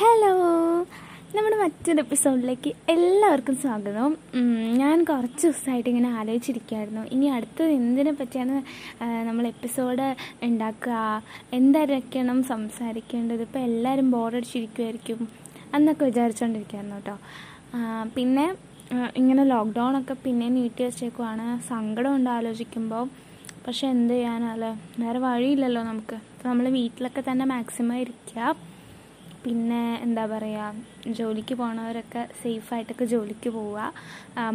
Hello നമ്മുടെ മറ്റൊരു എപ്പിസോഡിലേക്ക് എല്ലാവർക്കും സ്വാഗതം. ഞാൻ കുറച്ച് ദിവസമായിട്ട് ഇങ്ങനെ ആലോചിച്ചിരിക്കുകയായിരുന്നു. ഇനി അടുത്തത് എന്തിനെ പറ്റിയാണ് നമ്മൾ എപ്പിസോഡ് ഉണ്ടാക്കുക എന്തായിരിക്കണം സംസാരിക്കേണ്ടത്? ഇപ്പോൾ എല്ലാവരും ബോറടിച്ചിരിക്കുമായിരിക്കും എന്നൊക്കെ വിചാരിച്ചുകൊണ്ടിരിക്കുകയായിരുന്നു കേട്ടോ. പിന്നെ ഇങ്ങനെ ലോക്ക്ഡൗൺ ഒക്കെ പിന്നെ നീട്ടി വെച്ചേക്കുവാണ്. സങ്കടമുണ്ട് ആലോചിക്കുമ്പോൾ പക്ഷെ എന്ത് ചെയ്യാനല്ലേ വേറെ വഴിയില്ലല്ലോ നമുക്ക്. നമ്മൾ വീട്ടിലൊക്കെ തന്നെ മാക്സിമം ഇരിക്കുക. പിന്നെ എന്താ പറയുക ജോലിക്ക് പോണവരൊക്കെ സേഫായിട്ടൊക്കെ ജോലിക്ക് പോവുക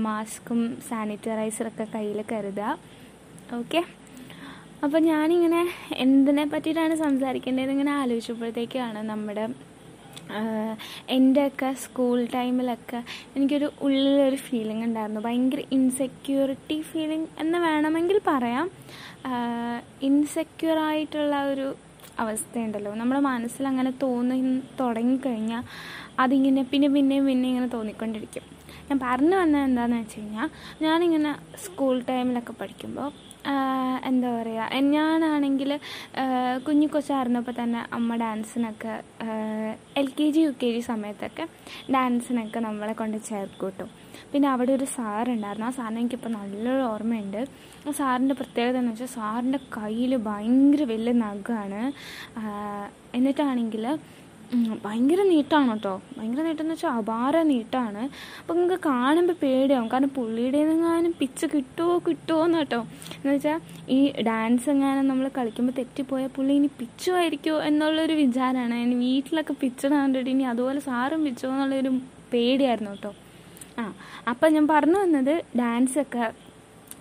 മാസ്കും സാനിറ്റൈസറൊക്കെ കയ്യിൽ കരുതുക ഓക്കെ? അപ്പോൾ ഞാനിങ്ങനെ എന്തിനെ പറ്റിയിട്ടാണ് സംസാരിക്കേണ്ടത്? ഇങ്ങനെ ആലോചിച്ചപ്പോഴത്തേക്കാണ് നമ്മുടെ എന്റെയൊക്കെ സ്കൂൾ ടൈമിലൊക്കെ എനിക്കൊരു ഉള്ളിലൊരു ഫീലിംഗ് ഉണ്ടായിരുന്നു. ഭയങ്കര ഇൻസെക്യൂരിറ്റി ഫീലിംഗ് എന്ന് വേണമെങ്കിൽ പറയാം. ഇൻസെക്യൂർ ആയിട്ടുള്ള ഒരു അവസ്ഥയുണ്ടല്ലോ. നമ്മുടെ മനസ്സിൽ അങ്ങനെ തോന്നി തുടങ്ങിക്കഴിഞ്ഞാൽ അതിങ്ങനെ പിന്നെ പിന്നെയും പിന്നെ ഇങ്ങനെ തോന്നിക്കൊണ്ടിരിക്കും. ഞാൻ പറഞ്ഞു വന്നത് എന്താണെന്ന് വെച്ച് കഴിഞ്ഞാൽ ഞാനിങ്ങനെ സ്കൂൾ ടൈമിലൊക്കെ പഠിക്കുമ്പോൾ എന്താ പറയുക ഞാനാണെങ്കിൽ കുഞ്ഞു കൊച്ചായിരുന്നപ്പോൾ തന്നെ അമ്മ ഡാൻസിനൊക്കെ L K G U K G സമയത്തൊക്കെ ഡാൻസിനൊക്കെ നമ്മളെ കൊണ്ട് ചേർക്കൂട്ടും. പിന്നെ അവിടെ ഒരു സാറുണ്ടായിരുന്നു. ആ സാറിന് എനിക്കിപ്പോൾ നല്ലൊരു ഓർമ്മയുണ്ട്. ആ സാറിന്റെ പ്രത്യേകത എന്ന് വെച്ചാൽ സാറിന്റെ കയ്യിൽ ഭയങ്കര വലിയ നഖമാണ് എന്നിട്ടാണെങ്കിൽ ഭയങ്കര നീട്ടാണ് കേട്ടോ ഭയങ്കര നീട്ടെന്ന് വെച്ചാൽ അപാര നീട്ടാണ്. അപ്പം നിങ്ങൾക്ക് കാണുമ്പോൾ പേടിയാവും. കാരണം പുള്ളിയുടെ എങ്ങാനും പിച്ച് കിട്ടുമോ കിട്ടുമോ എന്ന് കേട്ടോ. എന്ന് വെച്ചാൽ ഈ ഡാൻസ് എങ്ങാനും നമ്മൾ കളിക്കുമ്പോൾ തെറ്റിപ്പോയാൽ പുള്ളി ഇനി പിച്ചുമായിരിക്കുമോ എന്നുള്ളൊരു വിചാരമാണ് ഇനി വീട്ടിലൊക്കെ പിച്ചണ കണ്ടിട്ട് ഇനി അതുപോലെ സാറും പിച്ചോ എന്നുള്ളൊരു പേടിയായിരുന്നു കേട്ടോ ആ അപ്പം ഞാൻ പറഞ്ഞു വന്നത് ഡാൻസൊക്കെ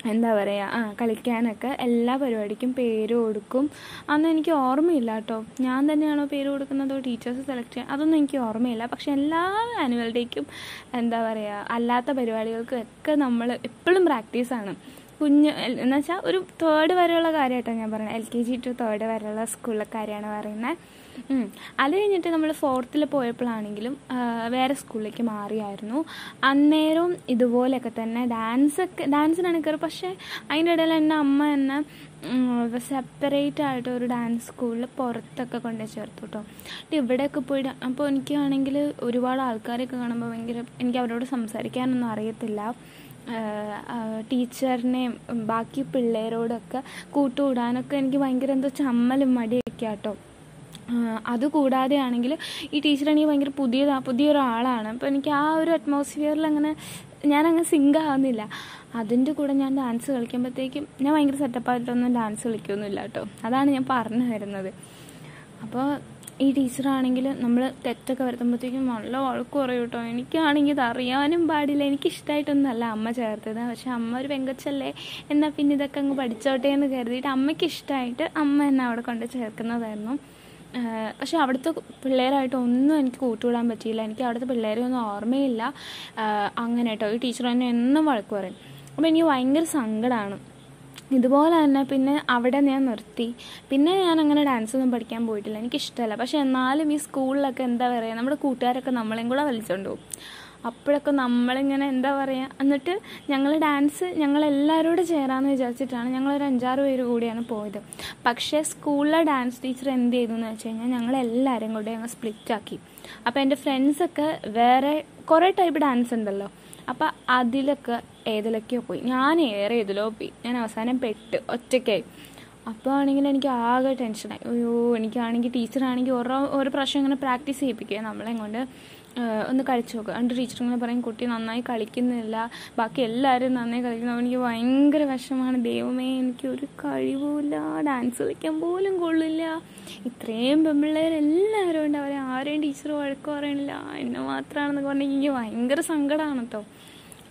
എന്താ പറയുക ആ കളിക്കാനൊക്കെ എല്ലാ പരിപാടിക്കും പേര് കൊടുക്കും. അന്ന് എനിക്ക് ഓർമ്മയില്ല കേട്ടോ. ഞാൻ തന്നെയാണോ പേര് കൊടുക്കുന്നതോ? ടീച്ചേഴ്സ് സെലക്ട് ചെയ്യാൻ. അതൊന്നും എനിക്ക് ഓർമ്മയില്ല. പക്ഷെ എല്ലാ ആനുവൽ ഡേക്കും എന്താ പറയുക അല്ലാത്ത പരിപാടികൾക്കും ഒക്കെ നമ്മൾ എപ്പോഴും പ്രാക്ടീസാണ് കുഞ്ഞ് എന്ന് വെച്ചാൽ ഒരു തേർഡ് വരെയുള്ള കാര്യമായിട്ടാണ് ഞാൻ പറയുന്നത് L K G to third വരെയുള്ള സ്കൂളിലെ കാര്യമാണ് പറയുന്നത്. അത് കഴിഞ്ഞിട്ട് നമ്മൾ ഫോർത്തിൽ പോയപ്പോഴാണെങ്കിലും വേറെ സ്കൂളിലേക്ക് മാറിയായിരുന്നു. അന്നേരവും ഇതുപോലെയൊക്കെ തന്നെ ഡാൻസ് ഡാൻസൊക്കെ ഡാൻസിനാണ് കയറി പക്ഷേ അതിന്റെ ഇടയിൽ എന്റെ അമ്മ എന്നെ സെപ്പറേറ്റ് ആയിട്ട് ഒരു ഡാൻസ് സ്കൂളിൽ പുറത്തൊക്കെ കൊണ്ടു ചേർത്തു കേട്ടോ ഇവിടെയൊക്കെ പോയി അപ്പോൾ എനിക്കാണെങ്കിൽ ഒരുപാട് ആൾക്കാരെയൊക്കെ കാണുമ്പോൾ ഭയങ്കര എനിക്ക് അവരോട് സംസാരിക്കാനൊന്നും അറിയത്തില്ല. ടീച്ചറിനെയും ബാക്കി പിള്ളേരോടൊക്കെ കൂട്ടുകൂടാനൊക്കെ എനിക്ക് ഭയങ്കര എന്തോ ചമ്മലും മടിയൊക്കെ ആട്ടോ. അതുകൂടാതെ ആണെങ്കിൽ ഈ ടീച്ചറാണെങ്കിൽ ഭയങ്കര പുതിയതാ പുതിയൊരാളാണ്. അപ്പോൾ എനിക്ക് ആ ഒരു അറ്റ്മോസ്ഫിയറിൽ അങ്ങനെ ഞാനങ്ങനെ സിങ്ക് ആവുന്നില്ല. അതിന്റെ കൂടെ ഞാൻ ഡാൻസ് കളിക്കുമ്പോഴത്തേക്കും ഞാൻ ഭയങ്കര സെറ്റപ്പായിട്ടൊന്നും ഡാൻസ് കളിക്കൊന്നുമില്ല കേട്ടോ. അതാണ് ഞാൻ പറഞ്ഞു വരുന്നത്. അപ്പോൾ ഈ ടീച്ചറാണെങ്കിൽ നമ്മൾ തെറ്റൊക്കെ വരുത്തുമ്പോഴത്തേക്കും നല്ല വഴക്ക് പറയും കേട്ടോ. എനിക്കാണെങ്കിൽ ഇത് അറിയാനും പാടില്ല. എനിക്കിഷ്ടമായിട്ടൊന്നുമല്ല അമ്മ ചേർത്തത്. പക്ഷെ അമ്മ ഒരു പെങ്കച്ചല്ലേ. എന്നാൽ പിന്നെ ഇതൊക്കെ അങ്ങ് പഠിച്ചോട്ടെ എന്ന് കരുതിയിട്ട് അമ്മയ്ക്ക് ഇഷ്ടമായിട്ട് അമ്മ എന്നെ അവിടെ കൊണ്ട് ചേർക്കുന്നതായിരുന്നു. പക്ഷെ അവിടുത്തെ പിള്ളേരായിട്ട് ഒന്നും എനിക്ക് കൂട്ടുകൂടാൻ പറ്റിയില്ല. എനിക്ക് അവിടുത്തെ പിള്ളേരെ ഒന്നും ഓർമ്മയില്ല അങ്ങനെ കേട്ടോ. ഈ ടീച്ചർ എന്നെ എന്നും വഴക്ക് പറയും. അപ്പോൾ എനിക്ക് ഭയങ്കര സങ്കടമാണ്. ഇതുപോലെ തന്നെ പിന്നെ അവിടെ ഞാൻ നിർത്തി. പിന്നെ ഞാൻ അങ്ങനെ ഡാൻസ് ഒന്നും പഠിക്കാൻ പോയിട്ടില്ല. എനിക്ക് ഇഷ്ടമല്ല പക്ഷെ എന്നാലും ഈ സ്കൂളിലൊക്കെ എന്താ പറയുക നമ്മുടെ കൂട്ടുകാരൊക്കെ നമ്മളെയും കൂടെ വലിച്ചുകൊണ്ട് പോകും. അപ്പോഴൊക്കെ നമ്മളിങ്ങനെ എന്താ പറയുക എന്നിട്ട് ഞങ്ങൾ ഡാൻസ് ഞങ്ങളെല്ലാവരോടും ചേരാമെന്ന് വിചാരിച്ചിട്ടാണ് ഞങ്ങളൊരു അഞ്ചാറ് പേര് കൂടിയാണ് പോയത്. പക്ഷേ സ്കൂളിലെ ഡാൻസ് ടീച്ചർ എന്ത് ചെയ്തു എന്ന് വെച്ച് കഴിഞ്ഞാൽ ഞങ്ങളെല്ലാവരും കൂടെ ഞങ്ങൾ സ്പ്ലിറ്റ് ആക്കി. അപ്പോൾ എന്റെ ഫ്രണ്ട്സൊക്കെ വേറെ കുറേ ടൈപ്പ് ഡാൻസ് ഉണ്ടല്ലോ. അപ്പം അതിലൊക്കെ ഏതിലൊക്കെയോ പോയി. ഞാൻ ഏറെ ഏതിലോ പോയി. ഞാൻ അവസാനം പെട്ട് ഒറ്റയ്ക്കായി. അപ്പോൾ ആണെങ്കിൽ എനിക്ക് ആകെ ടെൻഷനായി. അയ്യോ എനിക്കാണെങ്കിൽ ടീച്ചറാണെങ്കിൽ ഓരോ ഓരോ പ്രാവശ്യം ഇങ്ങനെ പ്രാക്ടീസ് ചെയ്യിപ്പിക്കുക. നമ്മളെ കൊണ്ട് ഒന്ന് കളിച്ചു നോക്കുക എന്റെ ടീച്ചർ ഇങ്ങനെ പറയും കുട്ടി നന്നായി കളിക്കുന്നില്ല. ബാക്കി എല്ലാവരും നന്നായി കളിക്കുന്നു. എനിക്ക് ഭയങ്കര വിഷമമാണ്. ദൈവമേ എനിക്ക് ഒരു കഴിവില്ല ഡാൻസ് കളിക്കാൻ പോലും കൊള്ളില്ല. ഇത്രയും പെമ്പിള്ളേരെല്ലാവരും ഉണ്ട്. അവരെ ആരെയും ടീച്ചർ വഴക്ക് പറയണില്ല. എന്നെ മാത്രമാണെന്നൊക്കെ പറഞ്ഞാൽ എനിക്ക് ഭയങ്കര സങ്കടമാണ് കേട്ടോ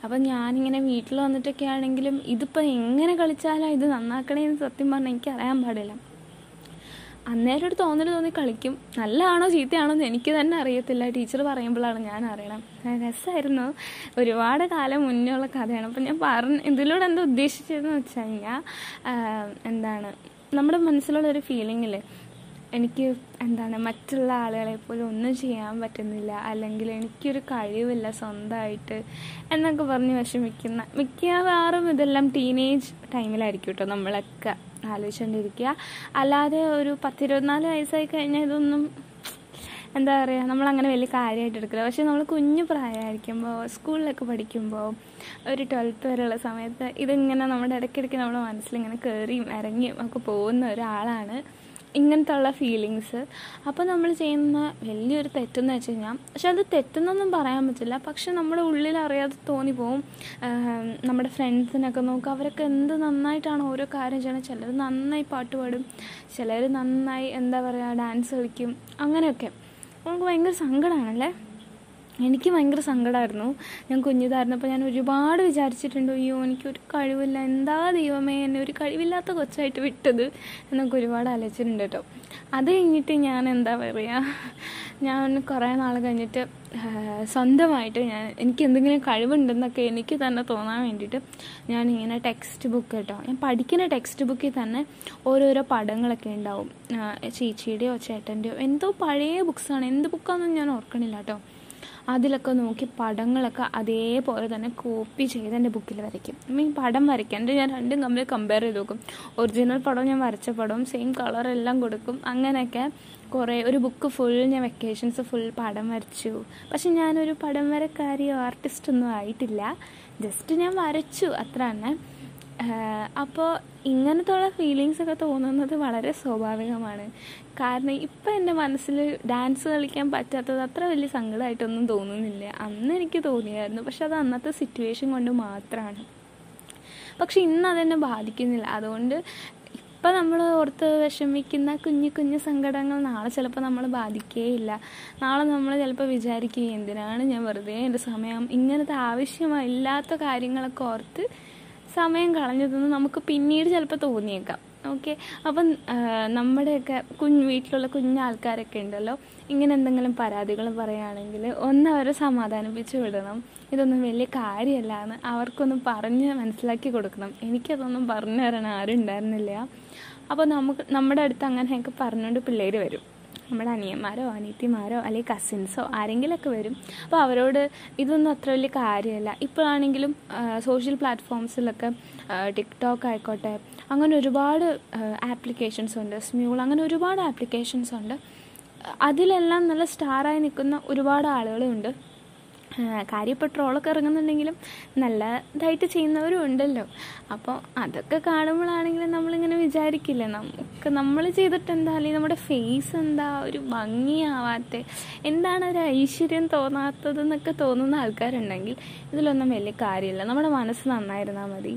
അപ്പം ഞാനിങ്ങനെ വീട്ടിൽ വന്നിട്ടൊക്കെ ആണെങ്കിലും ഇതിപ്പോൾ എങ്ങനെ കളിച്ചാലാണ് ഇത് നന്നാക്കണേന്ന് സത്യം പറഞ്ഞാൽ എനിക്ക് അറിയാൻ പാടില്ല. അന്നേരം ഒരു തോന്നൽ തോന്നി കളിക്കും. നല്ലതാണോ ചീത്തയാണോ എന്ന് എനിക്ക് തന്നെ അറിയത്തില്ല. ടീച്ചർ പറയുമ്പോഴാണ് ഞാൻ അറിയണം. രസമായിരുന്നു ഒരുപാട് കാലം മുന്നേ ഉള്ള കഥയാണ്. അപ്പം ഞാൻ പറഞ്ഞ ഇതിലൂടെ എന്താ ഉദ്ദേശിച്ചതെന്ന് വെച്ച് കഴിഞ്ഞാൽ എന്താണ് നമ്മുടെ മനസ്സിലുള്ള ഒരു ഫീലിങ്ങില്ലേ എനിക്ക് എന്താണ് മറ്റുള്ള ആളുകളെ പോലും ഒന്നും ചെയ്യാൻ പറ്റുന്നില്ല. അല്ലെങ്കിൽ എനിക്കൊരു കഴിവില്ല സ്വന്തമായിട്ട് എന്നൊക്കെ പറഞ്ഞ് വിഷമിക്കുന്ന മിക്കവാറും ഇതെല്ലാം ടീനേജ് ടൈമിലായിരിക്കും കേട്ടോ നമ്മളൊക്കെ. ആലോചിച്ചുകൊണ്ടിരിക്കുക അല്ലാതെ ഒരു പത്തിരുപത്തിനാല് വയസ്സായി കഴിഞ്ഞാൽ ഇതൊന്നും എന്താ പറയുക നമ്മളങ്ങനെ വലിയ കാര്യമായിട്ട് എടുക്കില്ല. പക്ഷെ നമ്മൾ കുഞ്ഞു പ്രായമായിരിക്കുമ്പോൾ സ്കൂളിലൊക്കെ പഠിക്കുമ്പോൾ ഒരു ട്വൽത്ത് വരെയുള്ള സമയത്ത് ഇതിങ്ങനെ നമ്മുടെ ഇടയ്ക്കിടയ്ക്ക് നമ്മുടെ മനസ്സിലിങ്ങനെ കയറിയും ഇറങ്ങിയും ഒക്കെ പോകുന്ന ഒരാളാണ്. ഇങ്ങനത്തെ ഉള്ള ഫീലിങ്സ് അപ്പോൾ നമ്മൾ ചെയ്യുന്ന വലിയൊരു തെറ്റെന്ന് വെച്ച് കഴിഞ്ഞാൽ പക്ഷെ അത് തെറ്റെന്നൊന്നും പറയാൻ പറ്റില്ല. പക്ഷെ നമ്മുടെ ഉള്ളിൽ അറിയാതെ തോന്നി പോവും. നമ്മുടെ ഫ്രണ്ട്സിനൊക്കെ നോക്കുക അവരൊക്കെ എന്ത് നന്നായിട്ടാണ് ഓരോ കാര്യം ചെയ്യണത് ചിലർ നന്നായി പാട്ട് പാടും. ചിലർ നന്നായി എന്താ പറയുക ഡാൻസ് കളിക്കും. അങ്ങനെയൊക്കെ. നമുക്ക് ഭയങ്കര സങ്കടമാണല്ലേ എനിക്ക് ഭയങ്കര സങ്കടമായിരുന്നു ഞാൻ കുഞ്ഞിതായിരുന്നപ്പോൾ ഞാൻ ഒരുപാട് വിചാരിച്ചിട്ടുണ്ട് അയ്യോ എനിക്കൊരു കഴിവില്ല. എന്താ ദൈവമേ എന്നെ ഒരു കഴിവില്ലാത്ത കൊച്ചായിട്ട് വിട്ടത്? എന്നൊക്കെ ഒരുപാട് ആലോചിച്ചിട്ടുണ്ട് കേട്ടോ. അത് കഴിഞ്ഞിട്ട് ഞാൻ എന്താ പറയുക ഞാൻ കുറേ നാൾ കഴിഞ്ഞിട്ട് സ്വന്തമായിട്ട് ഞാൻ എനിക്ക് എന്തെങ്കിലും കഴിവുണ്ടെന്നൊക്കെ എനിക്ക് തന്നെ തോന്നാൻ വേണ്ടിയിട്ട് ഞാൻ ഇങ്ങനെ ടെക്സ്റ്റ് ബുക്ക് കേട്ടോ. ഞാൻ പഠിക്കുന്ന ടെക്സ്റ്റ് ബുക്കിൽ തന്നെ ഓരോരോ പടങ്ങളൊക്കെ ഉണ്ടാവും. ചേച്ചിയുടെയോ ചേട്ടന്റെയോ എന്തോ പഴയ ബുക്സാണ് എന്ത് ബുക്കാണെന്ന് ഞാൻ ഓർക്കണില്ല കേട്ടോ. അതിലൊക്കെ നോക്കി പടങ്ങളൊക്കെ അതേപോലെ തന്നെ കോപ്പി ചെയ്ത് എന്റെ ബുക്കിൽ വരയ്ക്കും. മീൻ പടം വരയ്ക്കാൻ എന്നിട്ട് ഞാൻ രണ്ടും തമ്മിൽ കമ്പയർ ചെയ്ത് നോക്കും. ഒറിജിനൽ പടവും ഞാൻ വരച്ച പടവും സെയിം എല്ലാം കൊടുക്കും. അങ്ങനെയൊക്കെ കുറേ ഒരു ബുക്ക് ഫുൾ ഞാൻ വെക്കേഷൻസ് ഫുൾ പടം വരച്ചു. പക്ഷെ ഞാനൊരു പടം വരക്കാരിയോ ആർട്ടിസ്റ്റ് ഒന്നും ആയിട്ടില്ല. ജസ്റ്റ് ഞാൻ വരച്ചു അത്ര തന്നെ അപ്പോൾ ഇങ്ങനത്തുള്ള ഫീലിങ്സ് ഒക്കെ തോന്നുന്നത് വളരെ സ്വാഭാവികമാണ്. കാരണം ഇപ്പം എന്റെ മനസ്സിൽ ഡാൻസ് കളിക്കാൻ പറ്റാത്തത് അത്ര വലിയ സങ്കടമായിട്ടൊന്നും തോന്നുന്നില്ല. അന്ന് എനിക്ക് തോന്നിയായിരുന്നു. പക്ഷെ അത് അന്നത്തെ സിറ്റുവേഷൻ കൊണ്ട് മാത്രമാണ് പക്ഷെ ഇന്ന് അതെന്നെ ബാധിക്കുന്നില്ല. അതുകൊണ്ട് ഇപ്പം നമ്മൾ ഓർത്ത് വിഷമിക്കുന്ന കുഞ്ഞു കുഞ്ഞു സങ്കടങ്ങൾ നാളെ ചിലപ്പോൾ നമ്മൾ ബാധിക്കുകയില്ല നാളെ നമ്മൾ ചിലപ്പോൾ വിചാരിക്കുക എന്തിനാണ് ഞാൻ വെറുതെ എന്റെ സമയം ഇങ്ങനത്തെ ആവശ്യമില്ലാത്ത കാര്യങ്ങളൊക്കെ ഓർത്ത് സമയം കളഞ്ഞതെന്ന് നമുക്ക് പിന്നീട് ചിലപ്പോൾ തോന്നിയേക്കാം. ഓക്കെ അപ്പം നമ്മുടെയൊക്കെ കുഞ്ഞ് വീട്ടിലുള്ള കുഞ്ഞാൾക്കാരൊക്കെ ഉണ്ടല്ലോ. ഇങ്ങനെ എന്തെങ്കിലും പരാതികൾ പറയുകയാണെങ്കിൽ ഒന്ന് അവരെ സമാധാനിപ്പിച്ചു വിടണം. ഇതൊന്നും വലിയ കാര്യമല്ല എന്ന് അവർക്കൊന്ന് പറഞ്ഞ് മനസ്സിലാക്കി കൊടുക്കണം. എനിക്കതൊന്നും പറഞ്ഞു തരാൻ ആരും ഉണ്ടായിരുന്നില്ല. അപ്പോൾ നമുക്ക് നമ്മുടെ അടുത്ത് അങ്ങനെയൊക്കെ പറഞ്ഞുകൊണ്ട് പിള്ളേർ വരും. നമ്മുടെ അനിയന്മാരോ അനിയത്തിമാരോ അല്ലെങ്കിൽ കസിൻസോ ആരെങ്കിലുമൊക്കെ വരും. അപ്പോൾ അവരോട് ഇതൊന്നും അത്ര വലിയ കാര്യമല്ല. ഇപ്പോഴാണെങ്കിലും സോഷ്യൽ പ്ലാറ്റ്ഫോംസിലൊക്കെ ടിക്ടോക്ക് ആയിക്കോട്ടെ അങ്ങനെ ഒരുപാട് ആപ്ലിക്കേഷൻസ് ഉണ്ട്. സ്മ്യൂൾ അങ്ങനെ ഒരുപാട് ആപ്ലിക്കേഷൻസ് ഉണ്ട്. അതിലെല്ലാം നല്ല സ്റ്റാറായി നിൽക്കുന്ന ഒരുപാട് ആളുകളുണ്ട്. കാര്യം ഇപ്പോൾ ട്രോളൊക്കെ ഇറങ്ങുന്നുണ്ടെങ്കിലും നല്ലതായിട്ട് ചെയ്യുന്നവരും ഉണ്ടല്ലോ. അപ്പോൾ അതൊക്കെ കാണുമ്പോഴാണെങ്കിലും നമ്മളിങ്ങനെ വിചാരിക്കില്ല നമുക്ക് നമ്മൾ ചെയ്തിട്ട് എന്താ അല്ലെങ്കിൽ നമ്മുടെ ഫേസ് എന്താ? ഒരു ഭംഗിയാവാത്ത. എന്താണ് ഒരു ഐശ്വര്യം തോന്നാത്തതെന്നൊക്കെ തോന്നുന്ന ആൾക്കാരുണ്ടെങ്കിൽ ഇതിലൊന്നും വലിയ കാര്യമില്ല. നമ്മുടെ മനസ്സ് നന്നായിരുന്നാൽ മതി.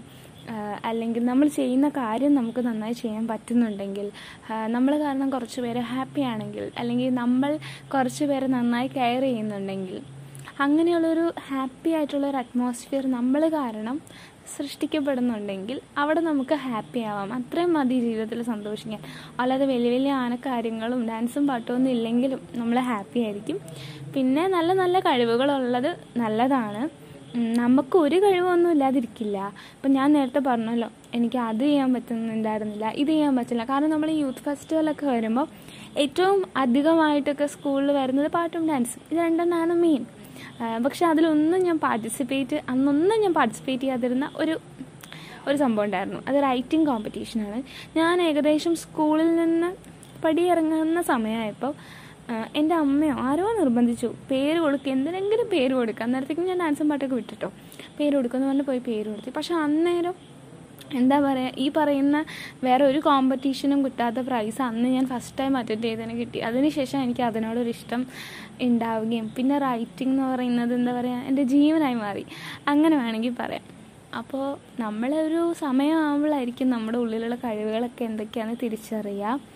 അല്ലെങ്കിൽ നമ്മൾ ചെയ്യുന്ന കാര്യം നമുക്ക് നന്നായി ചെയ്യാൻ പറ്റുന്നുണ്ടെങ്കിൽ നമ്മൾ കാരണം കുറച്ച് പേര് ഹാപ്പി ആണെങ്കിൽ അല്ലെങ്കിൽ നമ്മൾ കുറച്ച് പേരെ നന്നായി കെയർ ചെയ്യുന്നുണ്ടെങ്കിൽ അങ്ങനെയുള്ളൊരു ഹാപ്പി ആയിട്ടുള്ള ഒരു അറ്റ്മോസ്ഫിയർ നമ്മൾ കാരണം സൃഷ്ടിക്കപ്പെടുന്നുണ്ടെങ്കിൽ അവിടെ നമുക്ക് ഹാപ്പി ആവാം. അത്രയും മതി ജീവിതത്തിൽ സന്തോഷിക്കാൻ. അല്ലാതെ വലിയ വലിയ ആനക്കാര്യങ്ങളും ഡാൻസും പാട്ടും ഒന്നും ഇല്ലെങ്കിലും നമ്മൾ ഹാപ്പി ആയിരിക്കും. പിന്നെ നല്ല നല്ല കഴിവുകളുള്ളത് നല്ലതാണ്. നമുക്ക് ഒരു കഴിവൊന്നും ഇല്ലാതിരിക്കില്ല. ഇപ്പം ഞാൻ നേരത്തെ പറഞ്ഞല്ലോ എനിക്ക് അത് ചെയ്യാൻ പറ്റുന്നുണ്ടായിരുന്നില്ല ഇത് ചെയ്യാൻ പറ്റില്ല. കാരണം നമ്മൾ യൂത്ത് ഫെസ്റ്റിവലൊക്കെ വരുമ്പോൾ ഏറ്റവും അധികമായിട്ടൊക്കെ സ്കൂളിൽ വരുന്നത് പാട്ടും ഡാൻസും. ഇത് രണ്ടെണ്ണമാണ് മെയിൻ പക്ഷെ അതിലൊന്നും ഞാൻ പാർട്ടിസിപ്പേറ്റ് അന്നൊന്നും ഞാൻ പാർട്ടിസിപ്പേറ്റ് ചെയ്യാതിരുന്ന ഒരു ഒരു സംഭവം ഉണ്ടായിരുന്നു. അത് റൈറ്റിംഗ് കോമ്പറ്റീഷനാണ് ഞാൻ ഏകദേശം സ്കൂളിൽ നിന്ന് പടിയിറങ്ങുന്ന സമയമായപ്പോൾ എന്റെ അമ്മയോ ആരോ നിർബന്ധിച്ചു. പേര് കൊടുക്കുക എന്തിനെങ്കിലും പേര് കൊടുക്കുക അന്നേരത്തേക്കും ഞാൻ ഡാൻസും പാട്ടൊക്കെ വിട്ടിട്ടോ. പേര് കൊടുക്കുമെന്ന് പറഞ്ഞ് പോയി പേര് കൊടുത്തു. പക്ഷെ അന്നേരം എന്താ പറയുക ഈ പറയുന്ന വേറെ ഒരു കോമ്പറ്റീഷനും കിട്ടാത്ത പ്രൈസ് അന്ന് ഞാൻ ഫസ്റ്റ് ടൈം അറ്റൻഡ് ചെയ്തതിന് കിട്ടി. അതിനുശേഷം എനിക്ക് അതിനോടൊരു ഇഷ്ടം ഉണ്ടാവുകയും പിന്നെ റൈറ്റിംഗ് എന്ന് പറയുന്നത് എന്താ പറയുക എന്റെ ജീവനായി മാറി. അങ്ങനെ വേണമെങ്കിൽ പറയാം. അപ്പോൾ നമ്മളൊരു സമയമാകുമ്പോഴായിരിക്കും നമ്മുടെ ഉള്ളിലുള്ള കഴിവുകളൊക്കെ എന്തൊക്കെയാണെന്ന് തിരിച്ചറിയുക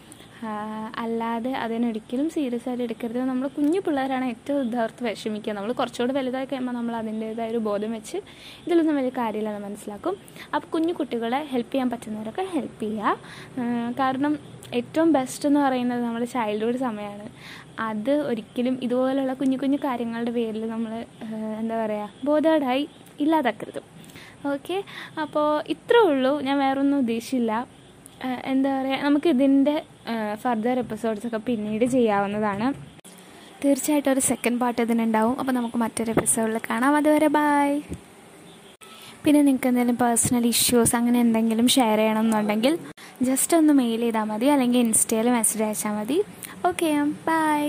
അല്ലാതെ അതിനൊരിക്കലും സീരിയസ് ആയിട്ട് എടുക്കരുത്. നമ്മൾ കുഞ്ഞു പിള്ളേരാണ് ഏറ്റവും ഇതോർത്ത് വിഷമിക്കുക. നമ്മൾ കുറച്ചുകൂടെ വലുതായി കഴിയുമ്പോൾ നമ്മൾ അതിന്റേതായ ഒരു ബോധം വെച്ച് ഇതിലൊന്നും വലിയ കാര്യമില്ലെന്ന് മനസ്സിലാക്കും. അപ്പോൾ കുഞ്ഞു കുട്ടികളെ ഹെൽപ്പ് ചെയ്യാൻ പറ്റുന്നവരൊക്കെ ഹെൽപ്പ് ചെയ്യുക. കാരണം ഏറ്റവും ബെസ്റ്റ് എന്ന് പറയുന്നത് നമ്മുടെ ചൈൽഡ്ഹുഡ് സമയമാണ് അത് ഒരിക്കലും ഇതുപോലെയുള്ള കുഞ്ഞു കുഞ്ഞു കാര്യങ്ങളുടെ പേരിൽ നമ്മൾ എന്താ പറയുക ബോധേഡായി ഇല്ലാതാക്കരുത്. ഓക്കെ അപ്പോൾ ഇത്രേ ഉള്ളൂ. ഞാൻ വേറൊന്നും ഉദ്ദേശിച്ചില്ല. എന്താ പറയുക നമുക്ക് ഇതിന്റെ ഫർദർ എപ്പിസോഡ്സൊക്കെ പിന്നീട് ചെയ്യാവുന്നതാണ്. തീർച്ചയായിട്ടും ഒരു സെക്കൻഡ് പാർട്ട് ഇതിനുണ്ടാവും. അപ്പോൾ നമുക്ക് മറ്റൊരു എപ്പിസോഡിൽ കാണാം. അതുവരെ ബായ് പിന്നെ നിങ്ങൾക്ക് എന്തെങ്കിലും പേഴ്സണൽ ഇഷ്യൂസ് അങ്ങനെ എന്തെങ്കിലും ഷെയർ ചെയ്യണമെന്നുണ്ടെങ്കിൽ ജസ്റ്റ് ഒന്ന് മെയിൽ ചെയ്താൽ മതി. അല്ലെങ്കിൽ ഇൻസ്റ്റയിൽ മെസ്സേജ് അയച്ചാൽ മതി. Okay bye